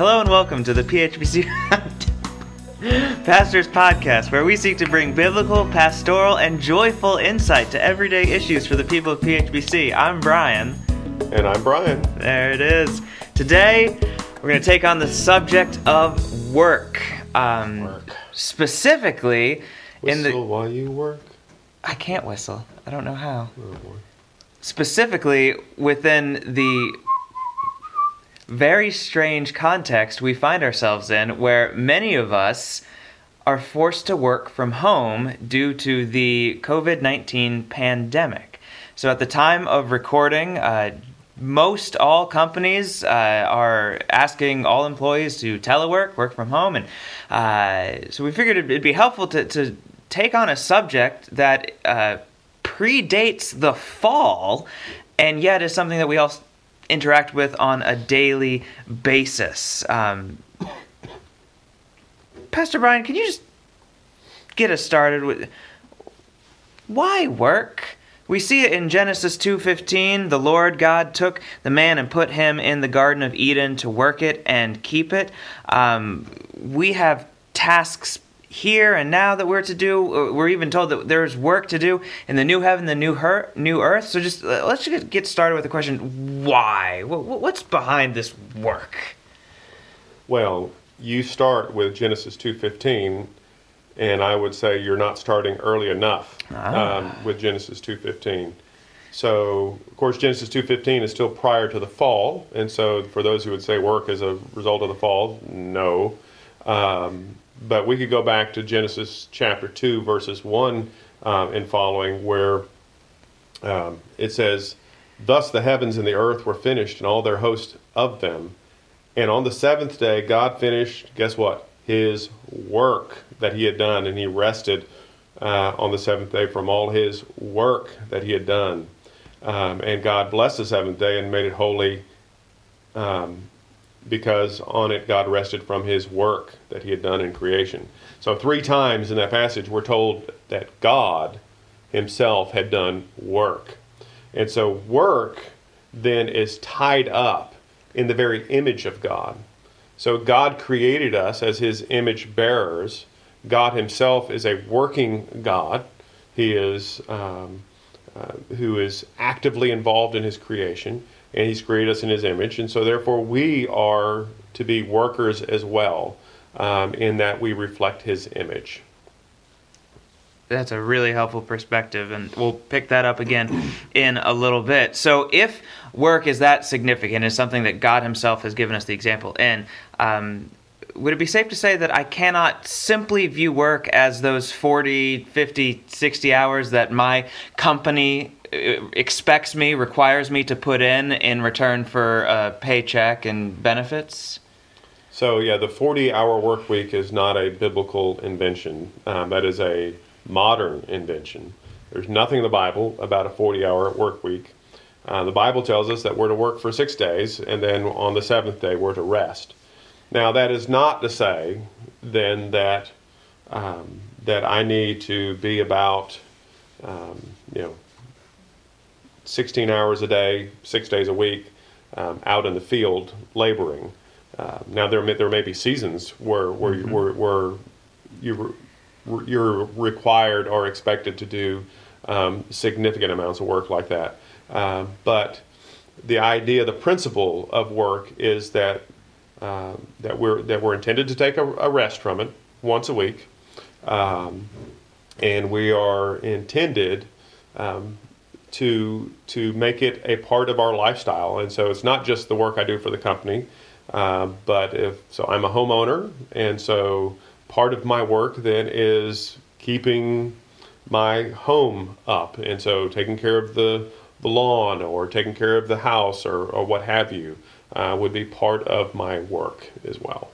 Hello and welcome to the PHBC Pastors Podcast, where we seek to bring biblical, pastoral, and joyful insight to everyday issues for the people of PHBC. I'm Brian. And I'm Brian. There it is. Today, we're going to take on the subject of work. Um, Work. Specifically, in Whistle the. while you work. I can't whistle. I don't know how. Oh, specifically within the very strange context we find ourselves in, where many of us are forced to work from home due to the COVID 19 pandemic. So, at the time of recording, uh, most all companies uh, are asking all employees to telework, work from home, and uh, so we figured it'd, be helpful to, to take on a subject that uh, predates the fall and yet is something that we all interact with on a daily basis. Um, Pastor Brian, can you just get us started with why work? We see it in Genesis 2:15, the Lord God took the man and put him in the garden of Eden to work it and keep it. Um, we have tasks here and now that we're to do. Uh, We're even told that there's work to do in the new heaven, the new her- new earth. So just uh, let's just get started with the question: Why? Wh- wh- What's behind this work? Well, you start with Genesis 2.15, and I would say you're not starting early enough Ah. um, with Genesis 2.15. So, of course, Genesis 2.15 is still prior to the fall, and so for those who would say work is a result of the fall, no. Um, but we could go back to Genesis chapter 2, verses 1 um, and following, where um, it says, Thus the heavens and the earth were finished, and all their host of them. And on the seventh day, God finished, guess what? His work that he had done, and he rested uh, on the seventh day from all his work that he had done. Um, and God blessed the seventh day and made it holy um, because on it God rested from his work that he had done in creation. So, three times in that passage, we're told that God himself had done work. And so, work then is tied up in the very image of God. So, God created us as his image bearers. God himself is a working God. He is um, uh, who is actively involved in his creation, and he's created us in his image. And so, therefore, we are to be workers as well, um, in that we reflect his image. That's a really helpful perspective, and we'll pick that up again in a little bit. So, if work is that significant, is something that God Himself has given us the example in, um, would it be safe to say that I cannot simply view work as those 40, 50, 60 hours that my company expects me, requires me to put in in return for a paycheck and benefits? So, yeah, the 40 hour work week is not a biblical invention. Um, that is a modern invention. There's nothing in the Bible about a 40 hour work week. Uh, the Bible tells us that we're to work for six days, and then on the seventh day, we're to rest. Now, that is not to say then that, um, that I need to be about, um, you know, 16 hours a day, six days a week, um, out in the field laboring. Uh, now there may, there may be seasons where where you, where, where you re- you're required or expected to do um, significant amounts of work like that. Um, but the idea, the principle of work is that uh, that we're that we're intended to take a, a rest from it once a week, um, and we are intended um, to to make it a part of our lifestyle. And so it's not just the work I do for the company, um, but if so, I'm a homeowner, and so part of my work then is keeping my home up, and so taking care of the the lawn or taking care of the house or, or what have you uh, would be part of my work as well.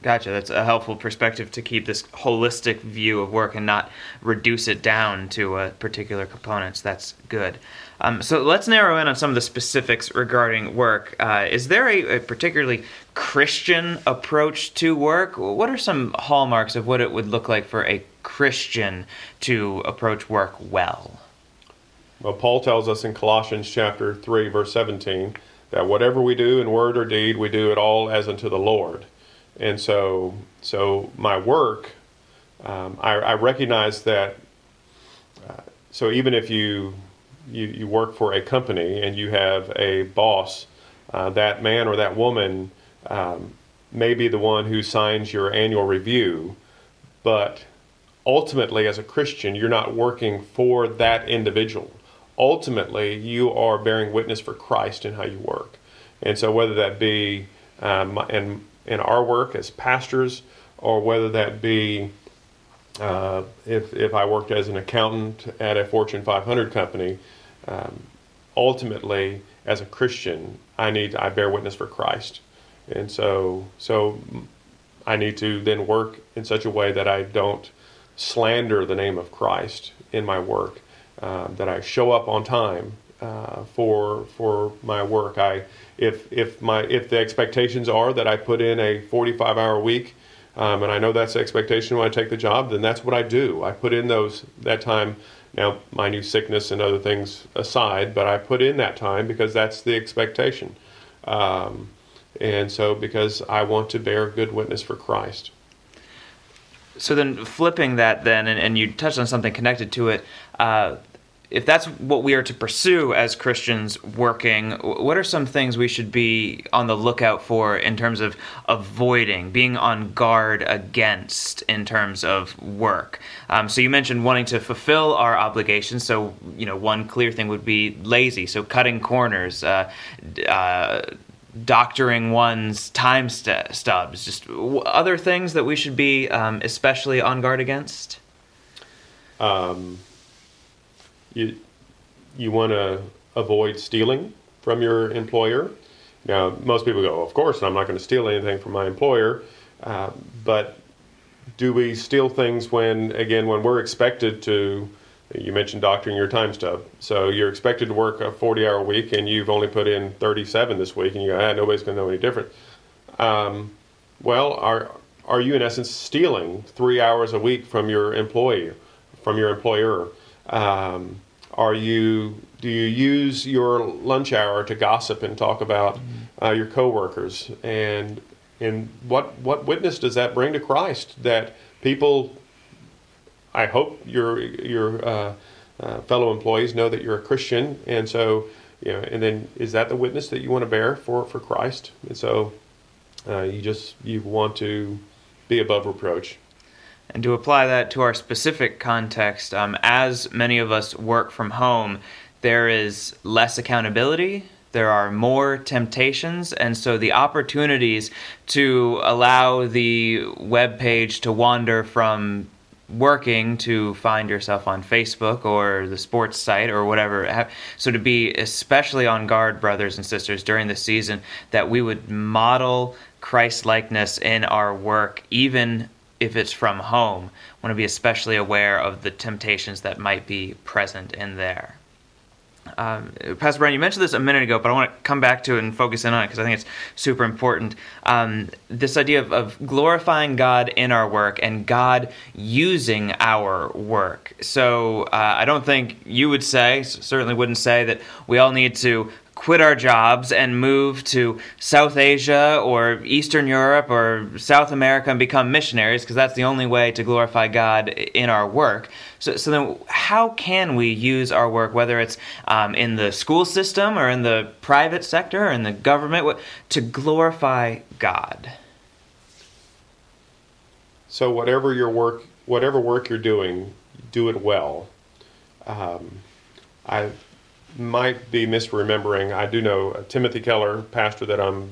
Gotcha. That's a helpful perspective to keep this holistic view of work and not reduce it down to uh, particular components. That's good. Um, so let's narrow in on some of the specifics regarding work. Uh, is there a, a particularly Christian approach to work? What are some hallmarks of what it would look like for a Christian to approach work well? Well, Paul tells us in Colossians chapter 3, verse 17, that whatever we do in word or deed, we do it all as unto the Lord. And so, so my work, um, I, I, recognize that. Uh, so even if you, you you work for a company and you have a boss, uh, that man or that woman um, may be the one who signs your annual review, but ultimately, as a Christian, you're not working for that individual. Ultimately, you are bearing witness for Christ in how you work. And so, whether that be um, in, in our work as pastors, or whether that be uh, if, if I worked as an accountant at a Fortune 500 company, um, ultimately, as a Christian, I need I bear witness for Christ, and so so I need to then work in such a way that I don't slander the name of Christ in my work, uh, that I show up on time uh, for for my work. I if if my if the expectations are that I put in a 45 hour week, um, and I know that's the expectation when I take the job, then that's what I do. I put in those that time. Now, my new sickness and other things aside, but I put in that time because that's the expectation. Um, and so, because I want to bear good witness for Christ. So then, flipping that, then, and, and you touched on something connected to it. Uh, if that's what we are to pursue as Christians working, what are some things we should be on the lookout for in terms of avoiding, being on guard against in terms of work? Um, so you mentioned wanting to fulfill our obligations. So you know, one clear thing would be lazy. So cutting corners. Uh, uh, doctoring one's time st- stubs, just w- other things that we should be um, especially on guard against? Um, you you want to avoid stealing from your employer. Now, most people go, of course, I'm not going to steal anything from my employer. Uh, but do we steal things when, again, when we're expected to you mentioned doctoring your time stub. So you're expected to work a 40 hour week and you've only put in 37 this week and you go, ah, nobody's going to know any different. Um, well, are, are you in essence stealing three hours a week from your employee, from your employer? Um, are you, do you use your lunch hour to gossip and talk about mm-hmm. uh, your coworkers? And, and what, what witness does that bring to Christ that people I hope your your uh, uh, fellow employees know that you're a Christian, and so you know, and then is that the witness that you want to bear for for Christ? And so uh, you just you want to be above reproach. And to apply that to our specific context, um, as many of us work from home, there is less accountability there are more temptations and so the opportunities to allow the web page to wander from working to find yourself on Facebook or the sports site or whatever. So to be especially on guard, brothers and sisters, during the season, that we would model Christ likeness in our work, even if it's from home. Want to be especially aware of the temptations that might be present in there. Um, Pastor Brian, you mentioned this a minute ago, but I want to come back to it and focus in on it because I think it's super important. Um, this idea of, of, glorifying God in our work and God using our work. So uh, I don't think you would say, certainly wouldn't say, that we all need to quit our jobs and move to South Asia or Eastern Europe or South America and become missionaries because that's the only way to glorify God in our work. So, so then, how can we use our work, whether it's um, in the school system or in the private sector or in the government, to glorify God? So, whatever your work, whatever work you're doing, do it well. Um, I might be misremembering. I do know uh, Timothy Keller, pastor that I'm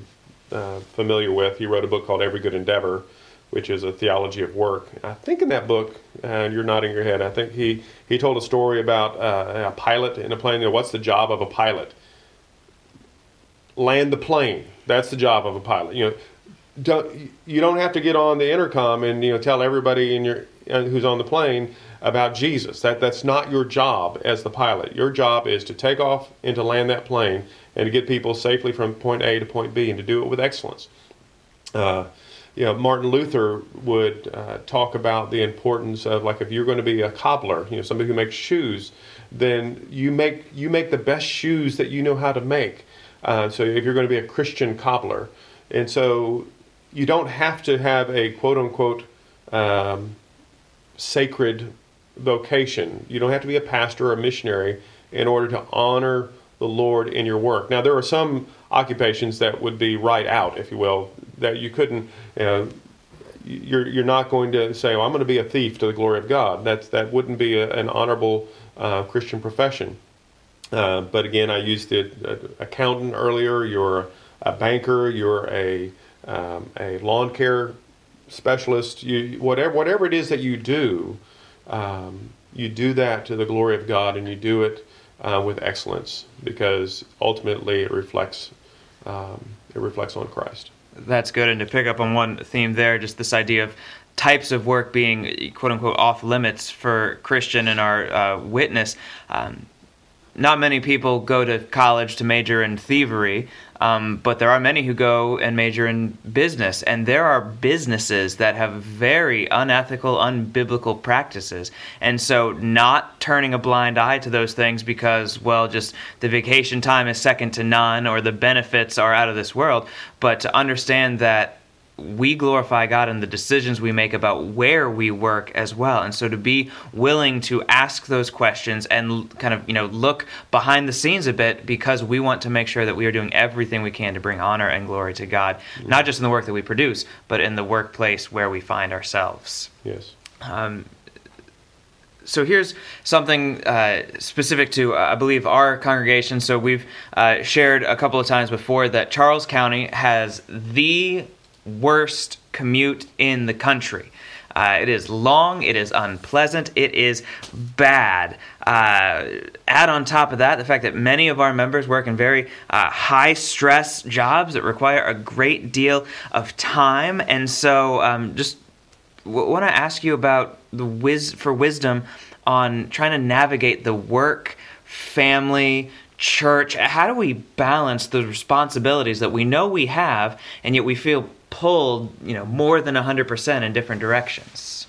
uh, familiar with. He wrote a book called Every Good Endeavor, which is a theology of work. I think in that book, uh, you're nodding your head. I think he he told a story about uh, a pilot in a plane. You know, what's the job of a pilot? Land the plane. That's the job of a pilot. You know, don't you don't have to get on the intercom and you know tell everybody in your uh, who's on the plane about Jesus. That that's not your job as the pilot. Your job is to take off and to land that plane and to get people safely from point A to point B and to do it with excellence. Uh, you know, Martin Luther would uh, talk about the importance of like if you're going to be a cobbler, you know, somebody who makes shoes, then you make you make the best shoes that you know how to make. Uh, so if you're going to be a Christian cobbler, and so you don't have to have a quote unquote um, sacred vocation. You don't have to be a pastor or a missionary in order to honor the Lord in your work. Now, there are some occupations that would be right out, if you will, that you couldn't. You know, you're you're not going to say, "Well, I'm going to be a thief to the glory of God." That's that wouldn't be a, an honorable uh, Christian profession. Uh, but again, I used the uh, accountant earlier. You're a banker. You're a um, a lawn care specialist. You whatever whatever it is that you do, um, you do that to the glory of God, and you do it uh, with excellence because ultimately it reflects um, it reflects on Christ. That's good. And to pick up on one theme there, just this idea of types of work being quote unquote off limits for Christian and our uh, witness. Um, not many people go to college to major in thievery, um, but there are many who go and major in business. And there are businesses that have very unethical, unbiblical practices. And so, not turning a blind eye to those things because, well, just the vacation time is second to none or the benefits are out of this world, but to understand that we glorify God in the decisions we make about where we work as well. And so to be willing to ask those questions and kind of, you know, look behind the scenes a bit because we want to make sure that we are doing everything we can to bring honor and glory to God, not just in the work that we produce, but in the workplace where we find ourselves. Yes. Um, so here's something uh, specific to, uh, I believe, our congregation. So we've uh, shared a couple of times before that Charles County has the worst commute in the country. Uh, it is long, it is unpleasant, it is bad. Uh, add on top of that the fact that many of our members work in very uh, high stress jobs that require a great deal of time. And so, um, just w- want to ask you about the wis- for wisdom on trying to navigate the work, family, church. How do we balance the responsibilities that we know we have, and yet we feel pulled, you know, more than 100% in different directions.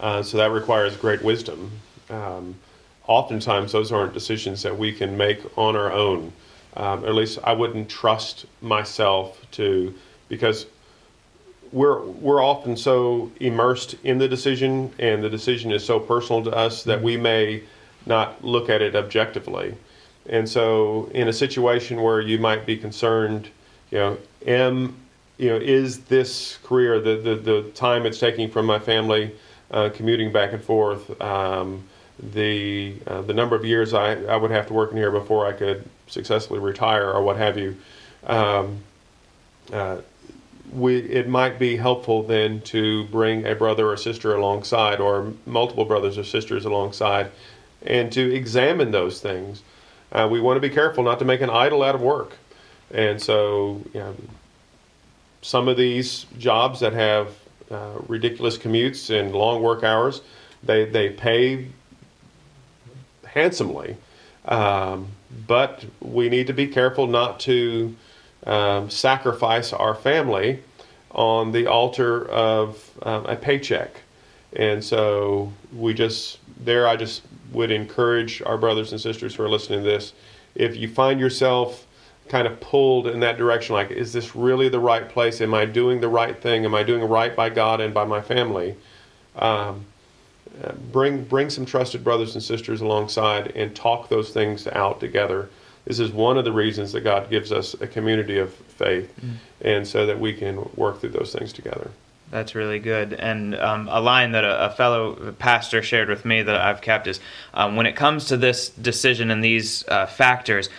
Uh, so that requires great wisdom. Um, oftentimes, those aren't decisions that we can make on our own. Um, or at least I wouldn't trust myself to, because we're we're often so immersed in the decision, and the decision is so personal to us that we may not look at it objectively. And so, in a situation where you might be concerned, you know, am you know, is this career the, the, the time it's taking from my family uh, commuting back and forth, um, the uh, the number of years I, I would have to work in here before I could successfully retire or what have you. Um, uh, we, it might be helpful then to bring a brother or sister alongside or multiple brothers or sisters alongside and to examine those things. Uh, we want to be careful not to make an idol out of work. And so, you know, some of these jobs that have uh, ridiculous commutes and long work hours, they, they pay handsomely. Um, but we need to be careful not to um, sacrifice our family on the altar of um, a paycheck. And so we just, there, I just would encourage our brothers and sisters who are listening to this if you find yourself kind of pulled in that direction like is this really the right place? Am i doing the right thing? Am i doing right by god and by my family? Um, bring bring some trusted brothers and sisters alongside and talk those things out together. This is one of the reasons that god gives us a community of faith mm. and so that we can work through those things together that's really good. And um, a line that a, a, fellow pastor shared with me that I've kept is um, when it comes to this decision and these uh, factors,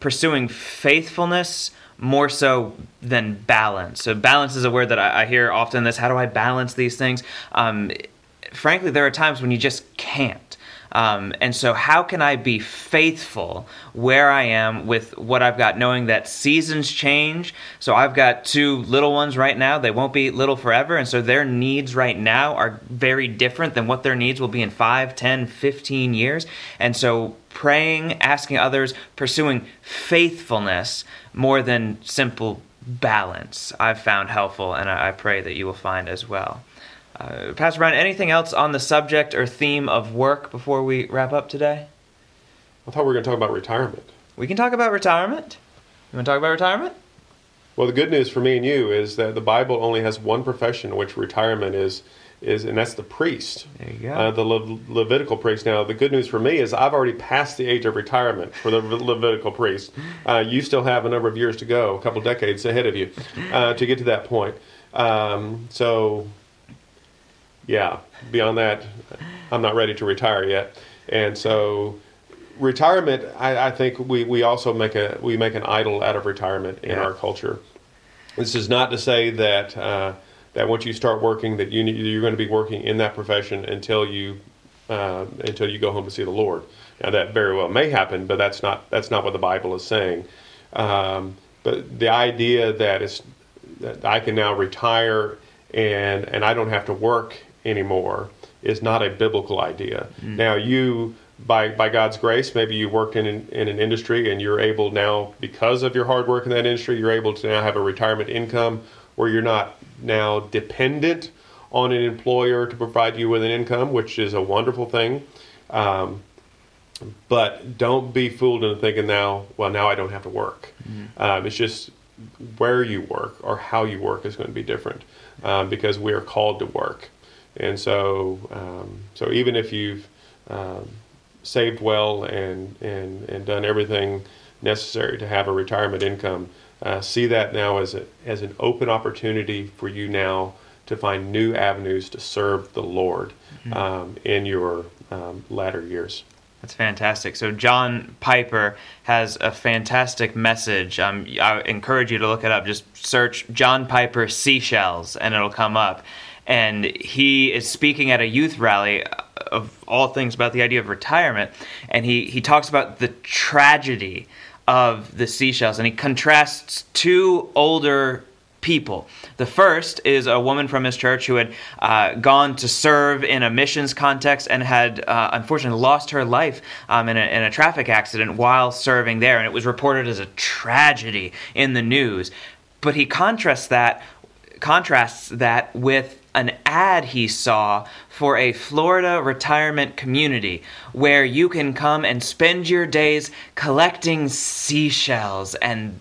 pursuing faithfulness more so than balance. So, balance is a word that I, I hear often. This, how do I balance these things? Um, frankly, there are times when you just can't. Um, and so, how can I be faithful where I am with what I've got, knowing that seasons change? So, I've got two little ones right now. They won't be little forever. And so, their needs right now are very different than what their needs will be in 5, 10, 15 years. And so, praying, asking others, pursuing faithfulness more than simple balance, I've found helpful, and I pray that you will find as well. Uh, Pastor Brian, anything else on the subject or theme of work before we wrap up today? I thought we were going to talk about retirement. We can talk about retirement. You want to talk about retirement? Well, the good news for me and you is that the Bible only has one profession in which retirement is is, and that's the priest. There you go. Uh, the Le- Levitical priest. Now, the good news for me is I've already passed the age of retirement for the Levitical priest. Uh, you still have a number of years to go, a couple decades ahead of you, uh, to get to that point. Um, so, yeah, beyond that, I'm not ready to retire yet, and so retirement. I, I think we, we also make a we make an idol out of retirement in Yeah. our culture. This is not to say that uh, that once you start working that you you're going to be working in that profession until you uh, until you go home to see the Lord. Now that very well may happen, but that's not that's not what the Bible is saying. Um, but the idea that it's that I can now retire and and I don't have to work anymore is not a biblical idea. Now you by by God's grace, maybe you worked in an, in an industry and you're able now because of your hard work in that industry, you're able to now have a retirement income where you're not now dependent on an employer to provide you with an income, which is a wonderful thing. Um, but don't be fooled into thinking now, well, now I don't have to work. Um, it's just where you work or how you work is going to be different um, because we are called to work. And so, um, so even if you've um, saved well and, and, and done everything necessary to have a retirement income, uh, see that now as, a, as an open opportunity for you now to find new avenues to serve the Lord um, in your um, latter years. That's fantastic. So John Piper has a fantastic message. Um, I encourage you to look it up. Just search John Piper seashells, and it'll come up. And he is speaking at a youth rally uh, of all things about the idea of retirement, and he he talks about the tragedy of the seashells, and he contrasts two older people. The first is a woman from his church who had uh, gone to serve in a missions context and had uh, unfortunately lost her life um, in, a, in a traffic accident while serving there, and it was reported as a tragedy in the news. But he contrasts that contrasts that with an ad he saw for a Florida retirement community where you can come and spend your days collecting seashells and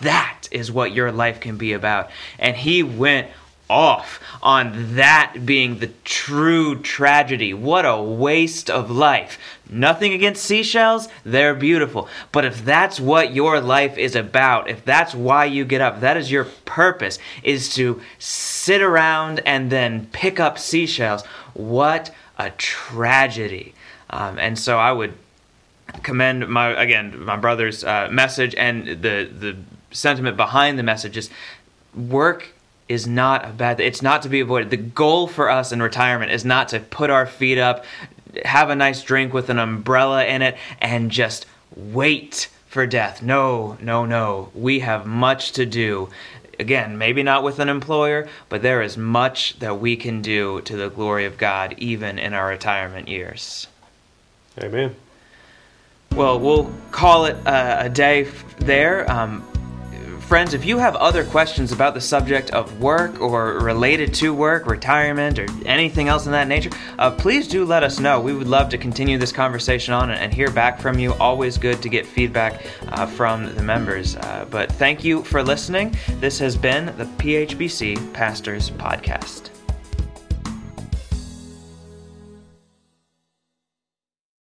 that is what your life can be about. And he went off on that being the true tragedy. What a waste of life. Nothing against seashells, they're beautiful. But if that's what your life is about, if that's why you get up, that is your purpose, is to sit around and then pick up seashells, what a tragedy. Um, and so I would commend my again my brother's uh, message and the the sentiment behind the message is work is not a bad it's not to be avoided. The goal for us in retirement is not to put our feet up have a nice drink with an umbrella in it and just wait for death. No no no. We have much to do. Again maybe not with an employer but there is much that we can do to the glory of god even in our retirement years. Amen. well, we'll call it uh, a day f- there. Um, friends, if you have other questions about the subject of work or related to work, retirement, or anything else in that nature, uh, please do let us know. We would love to continue this conversation on and, hear back from you. Always good to get feedback uh, from the members. Uh, but thank you for listening. This has been the PHBC Pastors Podcast.